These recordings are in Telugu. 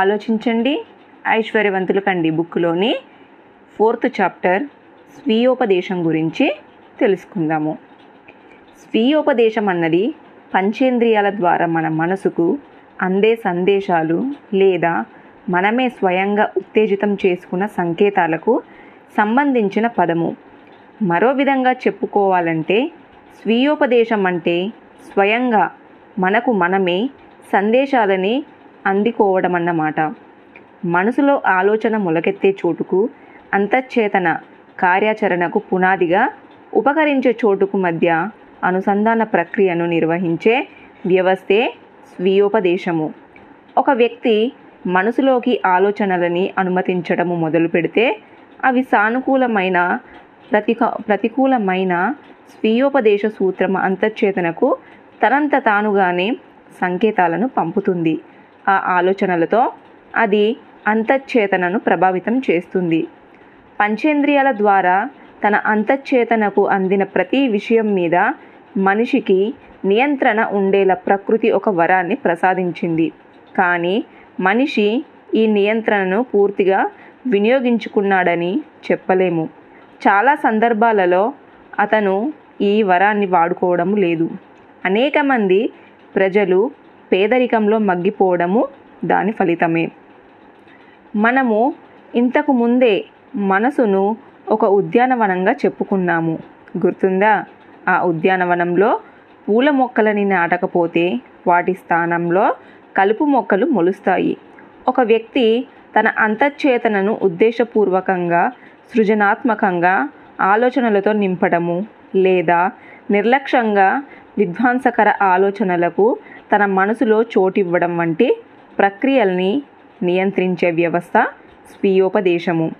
ఆలోచించండి. ఐశ్వర్యవంతులు కండి బుక్లోని ఫోర్త్ చాప్టర్ స్వీయోపదేశం గురించి తెలుసుకుందాము. స్వీయోపదేశం అన్నది పంచేంద్రియాల ద్వారా మన మనసుకు అందే సందేశాలు లేదా మనమే స్వయంగా ఉత్తేజితం చేసుకున్న సంకేతాలకు సంబంధించిన పదము. మరో విధంగా చెప్పుకోవాలంటే స్వీయోపదేశం అంటే స్వయంగా మనకు మనమే సందేశాలని అందుకోవడం అన్నమాట మనసులో ఆలోచన మొలకెత్తే చోటుకు అంతఃచేతన కార్యాచరణకు పునాదిగా ఉపకరించే చోటుకు మధ్య అనుసంధాన ప్రక్రియను నిర్వహించే వ్యవస్థే స్వీయోపదేశము. ఒక వ్యక్తి మనసులోకి ఆలోచనలని అనుమతించడము మొదలు పెడితే అవి సానుకూలమైన ప్రతిక ప్రతికూలమైన స్వీయోపదేశ సూత్రం అంతఃచేతనకు తనంత తానుగానే సంకేతాలను పంపుతుంది. ఆ ఆలోచనలతో అది అంతఃచేతనను ప్రభావితం చేస్తుంది. పంచేంద్రియాల ద్వారా తన అంతఃచేతనకు అందిన ప్రతి విషయం మీద మనిషికి నియంత్రణ ఉండేలా ప్రకృతి ఒక వరాన్ని ప్రసాదించింది. కానీ మనిషి ఈ నియంత్రణను పూర్తిగా వినియోగించుకున్నాడని చెప్పలేము. చాలా సందర్భాలలో అతను ఈ వరాన్ని వాడుకోవడం లేదు. అనేక మంది ప్రజలు పేదరికంలో మగ్గిపోవడము దాని ఫలితమే. మనము ఇంతకు ముందే మనసును ఒక ఉద్యానవనంగా చెప్పుకున్నాము. గుర్తుందా? ఆ ఉద్యానవనంలో పూల మొక్కలని నాటకపోతే వాటి స్థానంలో కలుపు మొక్కలు మొలుస్తాయి. ఒక వ్యక్తి తన అంతఃచేతనను ఉద్దేశపూర్వకంగా సృజనాత్మకంగా ఆలోచనలతో నింపడము లేదా నిర్లక్ష్యంగా విధ్వంసకర ఆలోచనలకు తన మనసులో చోటివ్వడం వంటి ప్రక్రియల్ని నియంత్రించే వ్యవస్థ స్వీయోపదేశము.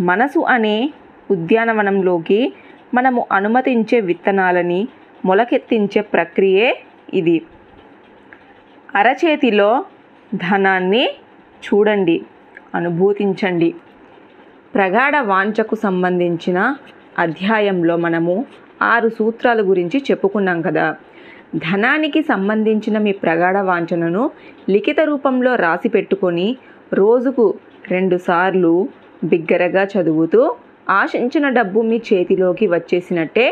మనసు అనే ఉద్యానవనంలోకి మనము అనుమతించే విత్తనాలని మొలకెత్తించే ప్రక్రియే ఇది. అరచేతిలో ధనాన్ని చూడండి అనుభూతించండి. ప్రగాఢ వాంఛకు సంబంధించిన అధ్యాయంలో మనము ఆరు సూత్రాల గురించి చెప్పుకున్నాం కదా. ధనానికి సంబంధించిన మీ ప్రగాఢ వాంఛనను లిఖిత రూపంలో రాసి పెట్టుకొని రోజుకు రెండుసార్లు బిగ్గరగా చదువుతూ ఆశించిన డబ్బు మీ చేతిలోకి వచ్చేసినట్టే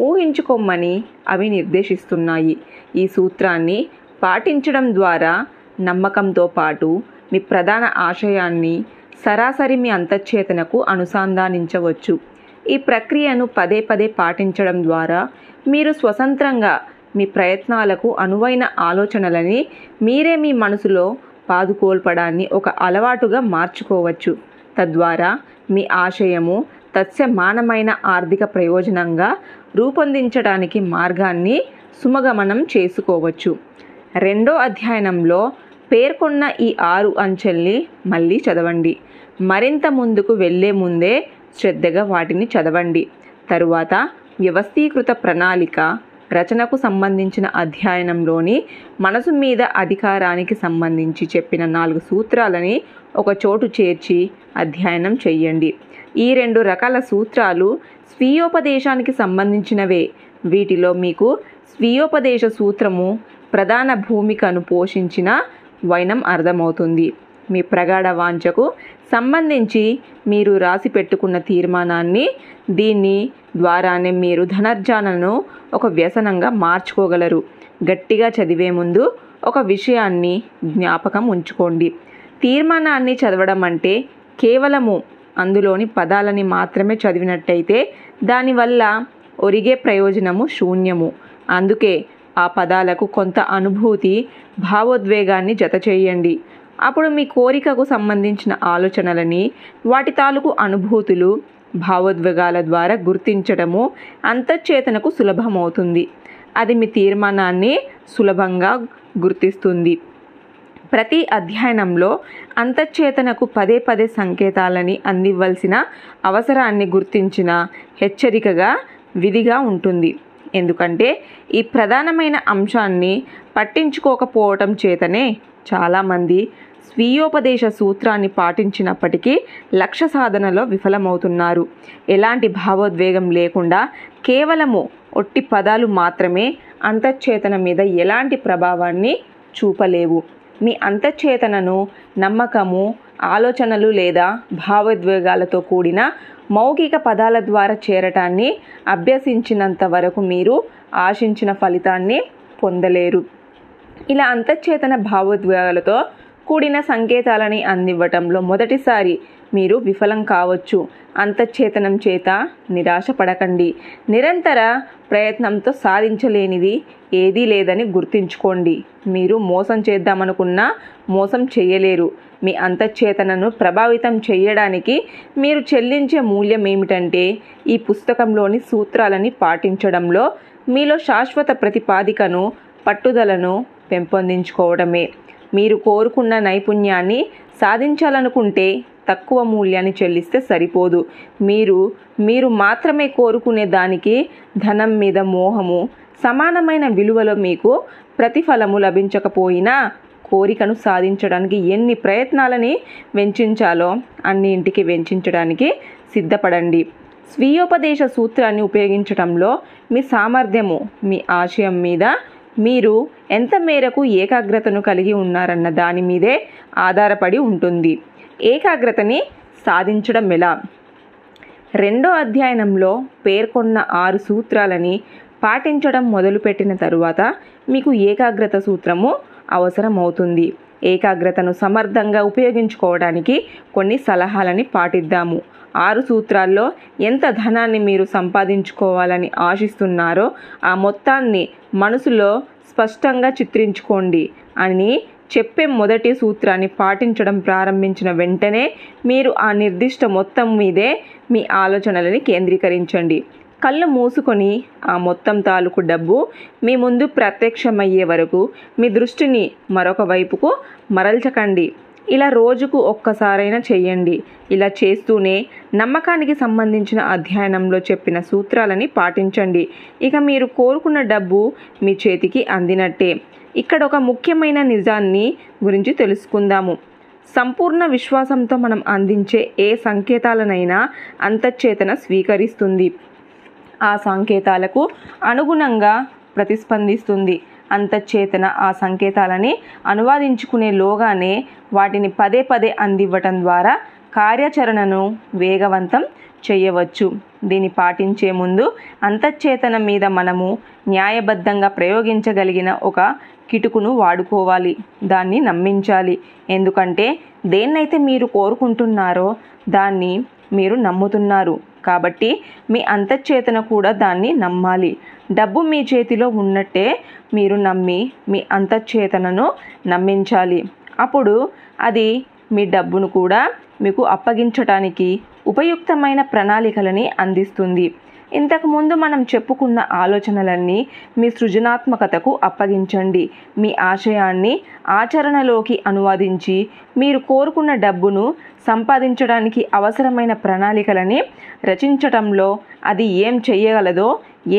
ఊహించుకోమని అవి నిర్దేశిస్తున్నాయి. ఈ సూత్రాన్ని పాటించడం ద్వారా నమ్మకంతో పాటు మీ ప్రధాన ఆశయాన్ని సరాసరి మీ అంతఃచేతనకు అనుసంధానించవచ్చు. ఈ ప్రక్రియను పదే పదే పాటించడం ద్వారా మీరు స్వతంత్రంగా మీ ప్రయత్నాలకు అనువైన ఆలోచనలని మీరే మీ మనసులో పాదుకోల్పడాన్ని ఒక అలవాటుగా మార్చుకోవచ్చు. తద్వారా మీ ఆశయము తత్సమానమైన ఆర్థిక ప్రయోజనంగా రూపొందించడానికి మార్గాన్ని సుమగమనం చేసుకోవచ్చు. రెండో అధ్యయనంలో పేర్కొన్న ఈ ఆరు అంచెల్ని మళ్ళీ చదవండి. మరింత ముందుకు వెళ్ళే ముందే శ్రద్ధగా వాటిని చదవండి. తరువాత వ్యవస్థీకృత ప్రణాళిక రచనకు సంబంధించిన అధ్యయనంలోని మనసు మీద అధికారానికి సంబంధించి చెప్పిన నాలుగు సూత్రాలని ఒక చోటు చేర్చి అధ్యయనం చెయ్యండి. ఈ రెండు రకాల సూత్రాలు స్వీయోపదేశానికి సంబంధించినవే. వీటిలో మీకు స్వీయోపదేశ సూత్రము ప్రధాన భూమికను పోషించిన వైనం అర్థమవుతుంది. మీ ప్రగాఢ వాంఛకు సంబంధించి మీరు రాసి పెట్టుకున్న తీర్మానాన్ని దీన్ని ద్వారానే మీరు ధనర్జానను ఒక వ్యసనంగా మార్చుకోగలరు. గట్టిగా చదివే ముందు ఒక విషయాన్ని జ్ఞాపకం ఉంచుకోండి. తీర్మానాన్ని చదవడం అంటే కేవలము అందులోని పదాలని మాత్రమే చదివినట్టయితే దానివల్ల ఒరిగే ప్రయోజనము శూన్యము. అందుకే ఆ పదాలకు కొంత అనుభూతి భావోద్వేగాన్ని జత చేయండి అప్పుడు మీ కోరికకు సంబంధించిన ఆలోచనలని వాటి తాలూకు అనుభూతులు భావోద్వేగాల ద్వారా గుర్తించడము అంతఃచేతనకు సులభమవుతుంది. అది మీ తీర్మానాన్ని సులభంగా గుర్తిస్తుంది. ప్రతి అధ్యయనంలో అంతఃచేతనకు పదే పదే సంకేతాలని అందివ్వాల్సిన అవసరాన్ని గుర్తించిన హెచ్చరికగా విధిగా ఉంటుంది. ఎందుకంటే ఈ ప్రధానమైన అంశాన్ని పట్టించుకోకపోవటం చేతనే చాలామంది స్వీయోపదేశ సూత్రాన్ని పాటించినప్పటికీ లక్ష్య సాధనలో విఫలమవుతున్నారు. ఎలాంటి భావోద్వేగం లేకుండా కేవలము ఒట్టి పదాలు మాత్రమే అంతఃచేతన మీద ఎలాంటి ప్రభావాన్ని చూపలేవు. మీ అంతఃచేతనను నమ్మకము ఆలోచనలు లేదా భావోద్వేగాలతో కూడిన మౌఖిక పదాల ద్వారా చేరటాన్ని అభ్యసించినంత వరకు మీరు ఆశించిన ఫలితాన్ని పొందలేరు. ఇలా అంతఃచేతన భావోద్వేగాలతో కూడిన సంకేతాలని అందివ్వటంలో మొదటిసారి మీరు విఫలం కావచ్చు. అంతఃచేతనం చేత నిరాశ పడకండి నిరంతర ప్రయత్నంతో సాధించలేనిది ఏదీ లేదని గుర్తుంచుకోండి. మీరు మోసం చేద్దామనుకున్నా మోసం చేయలేరు. మీ అంతఃచేతనను ప్రభావితం చేయడానికి మీరు చెల్లించే మూల్యం ఏమిటంటే ఈ పుస్తకంలోని సూత్రాలని పాటించడంలో మీలో శాశ్వత ప్రతిపాదికను పట్టుదలను పెంపొందించుకోవడమే. మీరు కోరుకున్న నైపుణ్యాన్ని సాధించాలనుకుంటే తక్కువ మూల్యాన్ని చెల్లిస్తే సరిపోదు. మీరు మీరు మాత్రమే కోరుకునే దానికి ధనం మీద మోహము సమానమైన విలువలో మీకు ప్రతిఫలము లభించకపోయినా కోరికను సాధించడానికి ఎన్ని ప్రయత్నాలని వెంచించాలో అన్నింటికి వెంచించడానికి సిద్ధపడండి. స్వీయోపదేశ సూత్రాన్ని ఉపయోగించడంలో మీ సామర్థ్యము మీ ఆశయం మీద మీరు ఎంత మేరకు ఏకాగ్రతను కలిగి ఉన్నారన్న దాని మీదే ఆధారపడి ఉంటుంది. ఏకాగ్రతని సాధించడం ఎలా? రెండో అధ్యయనంలో పేర్కొన్న ఆరు సూత్రాలని పాటించడం మొదలుపెట్టిన తరువాత మీకు ఏకాగ్రత సూత్రము అవసరమవుతుంది. ఏకాగ్రతను సమర్థంగా ఉపయోగించుకోవడానికి కొన్ని సలహాలని పాటిద్దాము. ఆరు సూత్రాల్లో ఎంత ధనాన్ని మీరు సంపాదించుకోవాలని ఆశిస్తున్నారో ఆ మొత్తాన్ని మనసులో స్పష్టంగా చిత్రించుకోండి అని చెప్పే మొదటి సూత్రాన్ని పాటించడం ప్రారంభించిన వెంటనే మీరు ఆ నిర్దిష్ట మొత్తం మీదే మీ ఆలోచనలని కేంద్రీకరించండి. కళ్ళు మూసుకొని ఆ మొత్తం తాలూకు డబ్బు మీ ముందు ప్రత్యక్షమయ్యే వరకు మీ దృష్టిని మరొక వైపుకు మరల్చకండి. ఇలా రోజుకు ఒక్కసారైనా చేయండి. ఇలా చేస్తూనే నమ్మకానికి సంబంధించిన అధ్యయనంలో చెప్పిన సూత్రాలని పాటించండి. ఇక మీరు కోరుకున్న డబ్బు మీ చేతికి అందినట్టే. ఇక్కడ ఒక ముఖ్యమైన నిజాన్ని గురించి తెలుసుకుందాము. సంపూర్ణ విశ్వాసంతో మనం అందించే ఏ సంకేతాలనైనా అంతఃచేతన స్వీకరిస్తుంది. ఆ సంకేతాలకు అనుగుణంగా ప్రతిస్పందిస్తుంది. అంతఃచేతన ఆ సంకేతాలని అనువాదించుకునే లోగానే వాటిని పదే పదే అందివ్వటం ద్వారా కార్యాచరణను వేగవంతం చేయవచ్చు. దీన్ని పాటించే ముందు అంతఃచేతన మీద మనము న్యాయబద్ధంగా ప్రయోగించగలిగిన ఒక కిటుకును వాడుకోవాలి. దాన్ని నమ్మించాలి. ఎందుకంటే దేన్నైతే మీరు కోరుకుంటున్నారో దాన్ని మీరు నమ్ముతున్నారు. కాబట్టి మీ అంతఃచేతన కూడా దాన్ని నమ్మాలి. డబ్బు మీ చేతిలో ఉన్నట్టే మీరు నమ్మి మీ అంతఃచేతనను నమ్మించాలి. అప్పుడు అది మీ డబ్బును కూడా మీకు అప్పగించటానికి ఉపయుక్తమైన ప్రణాళికలని అందిస్తుంది. ఇంతకుముందు మనం చెప్పుకున్న ఆలోచనలన్నీ మీ సృజనాత్మకతకు అప్పగించండి. మీ ఆశయాన్ని ఆచరణలోకి అనువాదించి మీరు కోరుకున్న డబ్బును సంపాదించడానికి అవసరమైన ప్రణాళికలని రచించటంలో అది ఏం చేయగలదో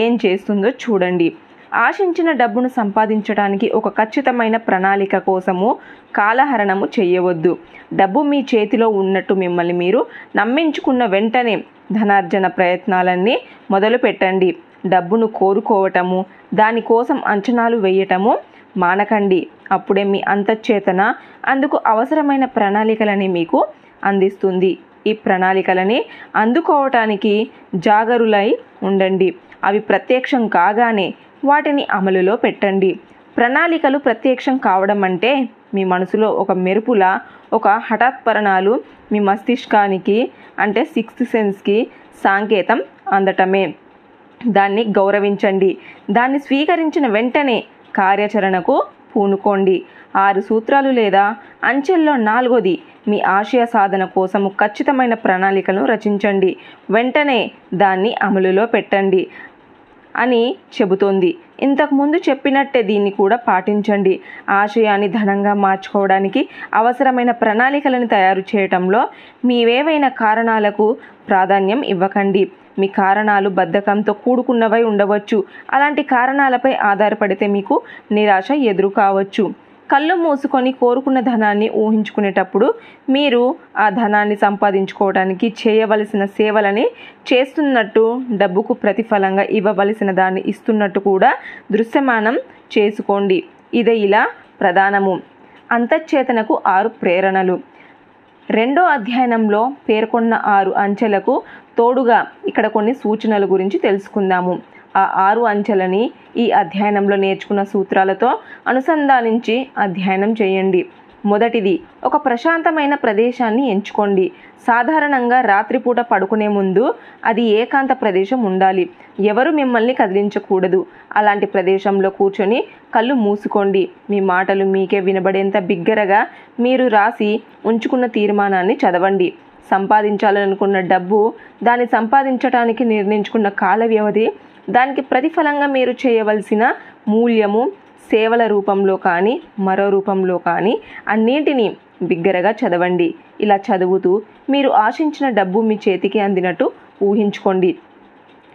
ఏం చేస్తుందో చూడండి. ఆశించిన డబ్బును సంపాదించడానికి ఒక ఖచ్చితమైన ప్రణాళిక కోసము కాలహరణము చేయవద్దు డబ్బు మీ చేతిలో ఉన్నట్టు మిమ్మల్ని మీరు నమ్మించుకున్న వెంటనే ధనార్జన ప్రయత్నాలన్నీ మొదలు పెట్టండి. డబ్బును కోరుకోవటము దానికోసం అంచనాలు వేయటము మానకండి. అప్పుడే మీ అంతఃచేతన అందుకు అవసరమైన ప్రణాళికలని మీకు అందిస్తుంది. ఈ ప్రణాళికలని అందుకోవటానికి జాగరులై ఉండండి. అవి ప్రత్యక్షం కాగానే వాటిని అమలులో పెట్టండి. ప్రణాళికలు ప్రత్యక్షం కావడం అంటే మీ మనసులో ఒక మెరుపులా ఒక హఠాత్పరణాలు మీ మస్తిష్కానికి అంటే సిక్స్త్ సెన్స్కి సాంకేతం అందటమే. దాన్ని గౌరవించండి. దాన్ని స్వీకరించిన వెంటనే కార్యాచరణకు పూనుకోండి. ఆరు సూత్రాలు లేదా అంచెల్లో నాలుగోది మీ ఆశయ సాధన కోసము ఖచ్చితమైన ప్రణాళికను రచించండి. వెంటనే దాన్ని అమలులో పెట్టండి. అని చెబుతోంది. ఇంతకుముందు చెప్పినట్టే దీన్ని కూడా పాటించండి. ఆశయాన్ని ధనంగా మార్చుకోవడానికి అవసరమైన ప్రణాళికలను తయారు చేయటంలో మీవేవైనా కారణాలకు ప్రాధాన్యం ఇవ్వకండి. మీ కారణాలు బద్ధకంతో కూడుకున్నవై ఉండవచ్చు. అలాంటి కారణాలపై ఆధారపడితే మీకు నిరాశ ఎదురు కావచ్చు కళ్ళు మూసుకొని కోరుకున్న ధనాన్ని ఊహించుకునేటప్పుడు మీరు ఆ ధనాన్ని సంపాదించుకోవడానికి చేయవలసిన సేవలని చేస్తున్నట్టు డబ్బుకు ప్రతిఫలంగా ఇవ్వవలసిన దాన్ని ఇస్తున్నట్టు కూడా దృశ్యమానం చేసుకోండి. ఇదే ఇలా ప్రధానము. అంతఃచేతనకు ఆరు ప్రేరణలు. రెండో అధ్యయనంలో పేర్కొన్న ఆరు అంచెలకు తోడుగా ఇక్కడ కొన్ని సూచనల గురించి తెలుసుకుందాము. ఆ ఆరు అంచెలని ఈ అధ్యయనంలో నేర్చుకున్న సూత్రాలతో అనుసంధానించి అధ్యయనం చేయండి. మొదటిది ఒక ప్రశాంతమైన ప్రదేశాన్ని ఎంచుకోండి. సాధారణంగా రాత్రిపూట పడుకునే ముందు అది ఏకాంత ప్రదేశం ఉండాలి. ఎవరు మిమ్మల్ని కదిలించకూడదు. అలాంటి ప్రదేశంలో కూర్చొని కళ్ళు మూసుకోండి. మీ మాటలు మీకే వినబడేంత బిగ్గరగా మీరు రాసి ఉంచుకున్న తీర్మానాన్ని చదవండి. సంపాదించాలనుకున్న డబ్బు దాన్ని సంపాదించడానికి నిర్ణయించుకున్న కాల వ్యవధి దానికి ప్రతిఫలంగా మీరు చేయవలసిన మూల్యము సేవల రూపంలో కానీ మరో రూపంలో కానీ అన్నింటినీ బిగ్గరగా చదవండి. ఇలా చదువుతూ మీరు ఆశించిన డబ్బు మీ చేతికి అందినట్టు ఊహించుకోండి.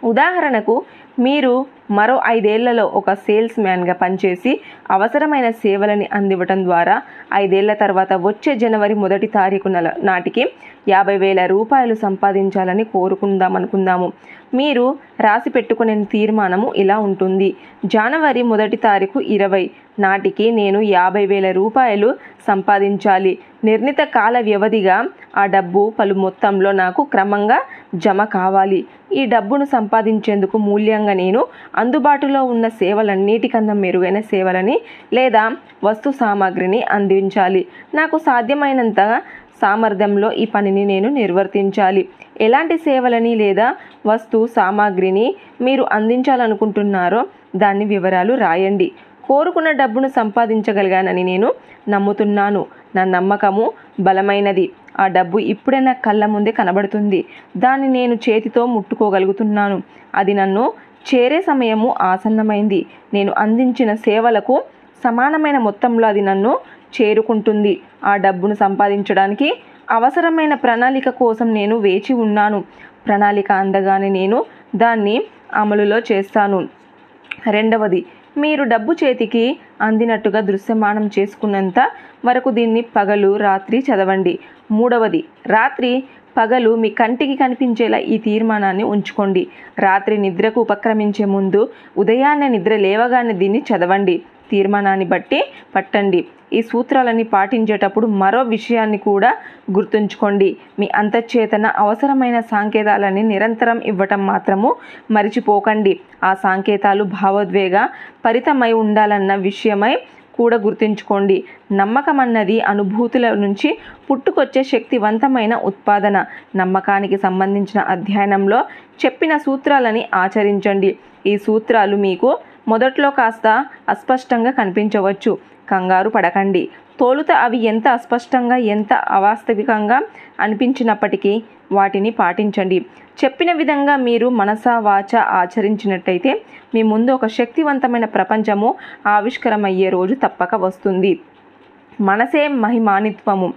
ఉదాహరణకు మీరు మరో ఐదేళ్ళలో ఒక సేల్స్ మ్యాన్గా పనిచేసి అవసరమైన సేవలని అందివ్వటం ద్వారా ఐదేళ్ళ తర్వాత వచ్చే జనవరి మొదటి తారీఖు నాటికి యాభై వేల రూపాయలు సంపాదించాలని కోరుకుందాం అనుకుందాము మీరు రాసి పెట్టుకునే తీర్మానము ఇలా ఉంటుంది. జనవరి మొదటి తారీఖు ఇరవై. నాటికి నేను యాభై వేల రూపాయలు సంపాదించాలి. నిర్ణీత కాల వ్యవధిగా ఆ డబ్బు పలు మొత్తంలో నాకు క్రమంగా జమ కావాలి. ఈ డబ్బును సంపాదించేందుకు మూల్యంగా నేను అందుబాటులో ఉన్న సేవలన్నిటికన్నా మెరుగైన సేవలని లేదా వస్తు సామాగ్రిని అందించాలి. నాకు సాధ్యమైనంత సామర్థ్యంలో ఈ పనిని నేను నిర్వర్తించాలి. ఎలాంటి సేవలని లేదా వస్తు సామాగ్రిని మీరు అందించాలనుకుంటున్నారో దాని వివరాలు రాయండి. కోరుకున్న డబ్బును సంపాదించగలిగానని నేను నమ్ముతున్నాను. నా నమ్మకము బలమైనది. ఆ డబ్బు ఇప్పుడే నా కళ్ళ ముందే కనబడుతుంది. దాన్ని నేను చేతితో ముట్టుకోగలుగుతున్నాను. అది నన్ను చేరే సమయము ఆసన్నమైంది. నేను అందించిన సేవలకు సమానమైన మొత్తంలో అది నన్ను చేరుకుంటుంది. ఆ డబ్బును సంపాదించడానికి అవసరమైన ప్రణాళిక కోసం నేను వేచి ఉన్నాను. ప్రణాళిక అందగానే నేను దాన్ని అమలులో చేస్తాను. రెండవది మీరు డబ్బు చేతికి అందినట్టుగా దృశ్యమానం చేసుకున్నంత వరకు దీన్ని పగలు రాత్రి చదవండి. మూడవది రాత్రి పగలు మీ కంటికి కనిపించేలా ఈ తీర్మానాన్ని ఉంచుకోండి. రాత్రి నిద్రకు ఉపక్రమించే ముందు ఉదయాన్నే నిద్ర లేవగానే దీన్ని చదవండి. తీర్మానాన్ని బట్టి పట్టండి. ఈ సూత్రాలని పాటించేటప్పుడు మరో విషయాన్ని కూడా గుర్తుంచుకోండి. మీ అంతఃచేతన అవసరమైన సంకేతాలని నిరంతరం ఇవ్వటం మాత్రము మరిచిపోకండి. ఆ సంకేతాలు భావోద్వేగ పరితమై ఉండాలన్న విషయమై కూడా గుర్తుంచుకోండి. నమ్మకం అన్నది అనుభూతుల నుంచి పుట్టుకొచ్చే శక్తివంతమైన ఉత్పాదన. నమ్మకానికి సంబంధించిన అధ్యయనంలో చెప్పిన సూత్రాలని ఆచరించండి. ఈ సూత్రాలు మీకు మొదట్లో కాస్త అస్పష్టంగా కనిపించవచ్చు. కంగారు పడకండి. తోలుత అవి ఎంత అస్పష్టంగా ఎంత అవాస్తవికంగా అనిపించినప్పటికీ వాటిని పాటించండి. చెప్పిన విధంగా మీరు మనస వాచ ఆచరించినట్టయితే మీ ముందు ఒక శక్తివంతమైన ప్రపంచము ఆవిష్కరమయ్యే రోజు తప్పక వస్తుంది. మనసే మహిమానిత్వము.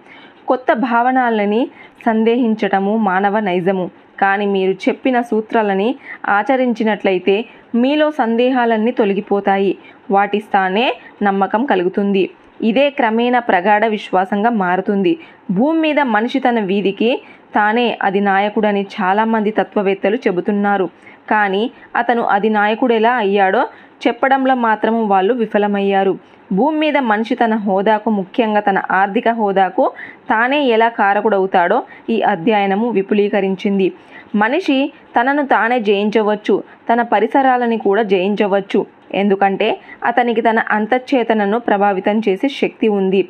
కొత్త భావనలని సందేహించటము మానవ నైజము. కానీ మీరు చెప్పిన సూత్రాలని ఆచరించినట్లయితే మీలో సందేహాలన్నీ తొలగిపోతాయి. వాటి స్థానే నమ్మకం కలుగుతుంది. ఇదే క్రమేణా ప్రగాఢ విశ్వాసంగా మారుతుంది. భూమి మీద మనిషి తన వీధికి తానే అది నాయకుడని చాలామంది తత్వవేత్తలు చెబుతున్నారు. కానీ అతను అది నాయకుడు ఎలా అయ్యాడో చెప్పడంలో మాత్రం వాళ్ళు విఫలమయ్యారు. భూమి మీద మనిషి తన హోదాకు ముఖ్యంగా తన ఆర్థిక హోదాకు తానే ఎలా కారకుడవుతాడో ఈ అధ్యయనము విపులీకరించింది. మనిషి తనను తానే జయించవచ్చు తన పరిసరాలని కూడా జయించవచ్చు. ఎందుకంటే అతనికి తన అంతఃచేతనను ప్రభావితం చేసే శక్తి ఉంది.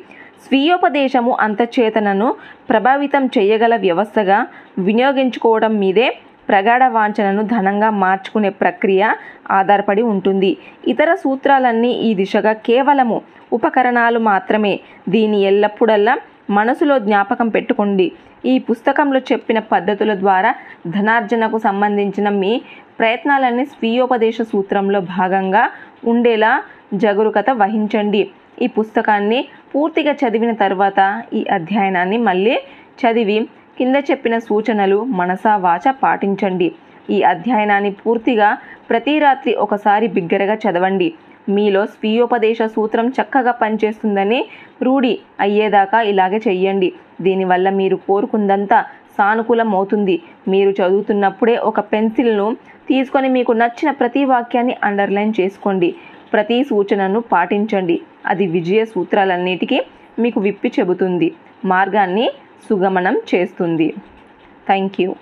స్వీయోపదేశము అంతఃచేతనను ప్రభావితం చేయగల వ్యవస్థగా వినియోగించుకోవడం మీదే ప్రగాఢ వాంఛనను ధనంగా మార్చుకునే ప్రక్రియ ఆధారపడి ఉంటుంది. ఇతర సూత్రాలన్నీ ఈ దిశగా కేవలము ఉపకరణాలు మాత్రమే. దీని ఎల్లప్పుడల్లా మనసులో జ్ఞాపకం పెట్టుకోండి. ఈ పుస్తకంలో చెప్పిన పద్ధతుల ద్వారా ధనార్జనకు సంబంధించిన మీ ప్రయత్నాలన్నీ స్వీయోపదేశ సూత్రంలో భాగంగా ఉండేలా జాగరూకత వహించండి. ఈ పుస్తకాన్ని పూర్తిగా చదివిన తర్వాత ఈ అధ్యయనాన్ని మళ్ళీ చదివి కింద చెప్పిన సూచనలు మనసా వాచ పాటించండి. ఈ అధ్యయనాన్ని పూర్తిగా ప్రతి రాత్రి ఒకసారి బిగ్గరగా చదవండి. మీలో స్వీయోపదేశ సూత్రం చక్కగా పనిచేస్తుందని రూఢి అయ్యేదాకా ఇలాగే చెయ్యండి. దీనివల్ల మీరు కోరుకుందంతా సానుకూలం అవుతుంది మీరు చదువుతున్నప్పుడే ఒక పెన్సిల్ను తీసుకొని మీకు నచ్చిన ప్రతి వాక్యాన్ని అండర్లైన్ చేసుకోండి. ప్రతి సూచనను పాటించండి. అది విజయ సూత్రాలన్నిటికీ మీకు విప్పి చెబుతుంది. మార్గాన్ని సుగమనం చేస్తుంది. Thank you.